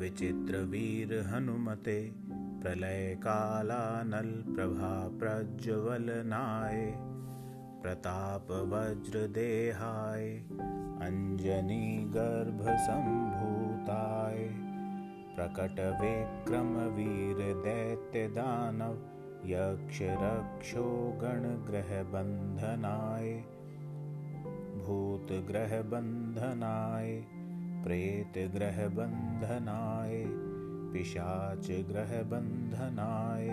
विचित्रवीर हनुमते प्रलयकालानलप्रभाप्रज्वलनाय प्रतापवज्रदेहाय अञ्जनीगर्भसम्भूताय प्रकटविक्रमवीरदैत्यदानव यक्षरक्षोगणग्रहबन्धनाय भूतग्रहबन्धनाय प्रेतग्रहबन्धनाय पिशाचग्रहबन्धनाय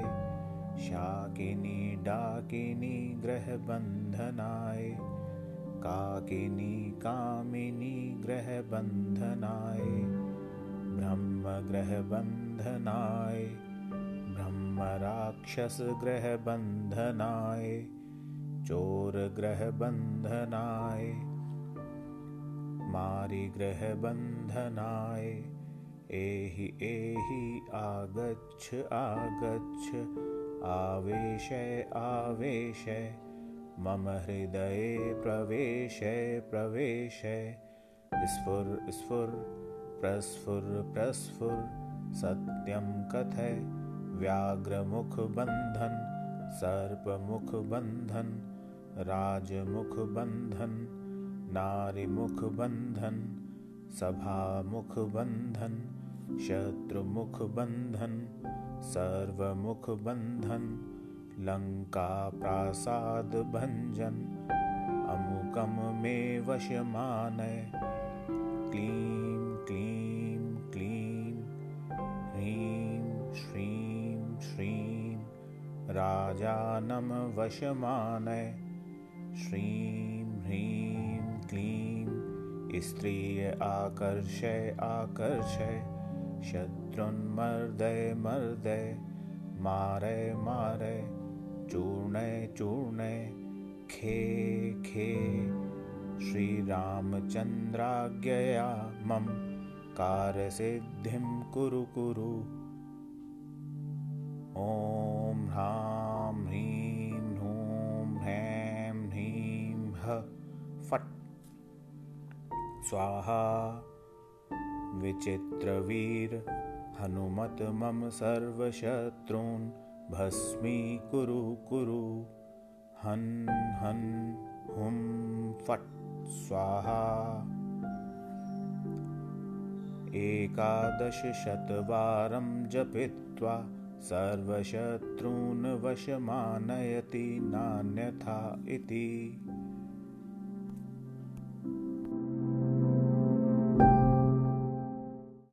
शाकिनी डाकिनी ग्रहबन्धनाय काकिनी कामिनी ग्रहबन्धनाय ब्रह्मग्रहबन्धनाय ब्रह्मराक्षसग्रहबन्धनाय चोरग्रहबन्धनाय मारिग्रहबन्धनाय एहि एहि, आगच्छ आगच्छ। आवेशय आवेशय मम हृदये प्रवेशय प्रवेशय स्फुर स्फुर प्रस्फुर प्रस्फुर। सत्यं कथय व्याघ्रमुखबन्धन, सर्पमुखबन्धन, राजमुखबन्धन। नारीमुखबन्धन सभामुखबन्धन शत्रुमुखबन्धन सर्वमुखबन्धन लङ्काप्रासादभञ्जन अमुकं मे वशमानय क्लीं क्लीं क्लीं ह्रीं श्रीं श्रीं राजानं वशमानय श्रीं स्त्रिय आकर्षय आकर्षय, शत्रुन्मर्दय, मर्दय, मारय मारय, चूर्णय चूर्णय, खे खे श्रीरामचन्द्राज्ञया मम कार्यसिद्धिं कुरु कुरु। ॐ ह्रां ह्रीं, ह्रूं ह्रैं, ह्रीं, ह, फट्। स्वाहा। विचित्रवीर हनुमत मम सर्वशत्रून् भस्मीकुरु कुरु। हन् हन् हुं फट् स्वाहा। एकादशशतवारं जपित्वा सर्वशत्रून् वशमानयति नान्यथा इति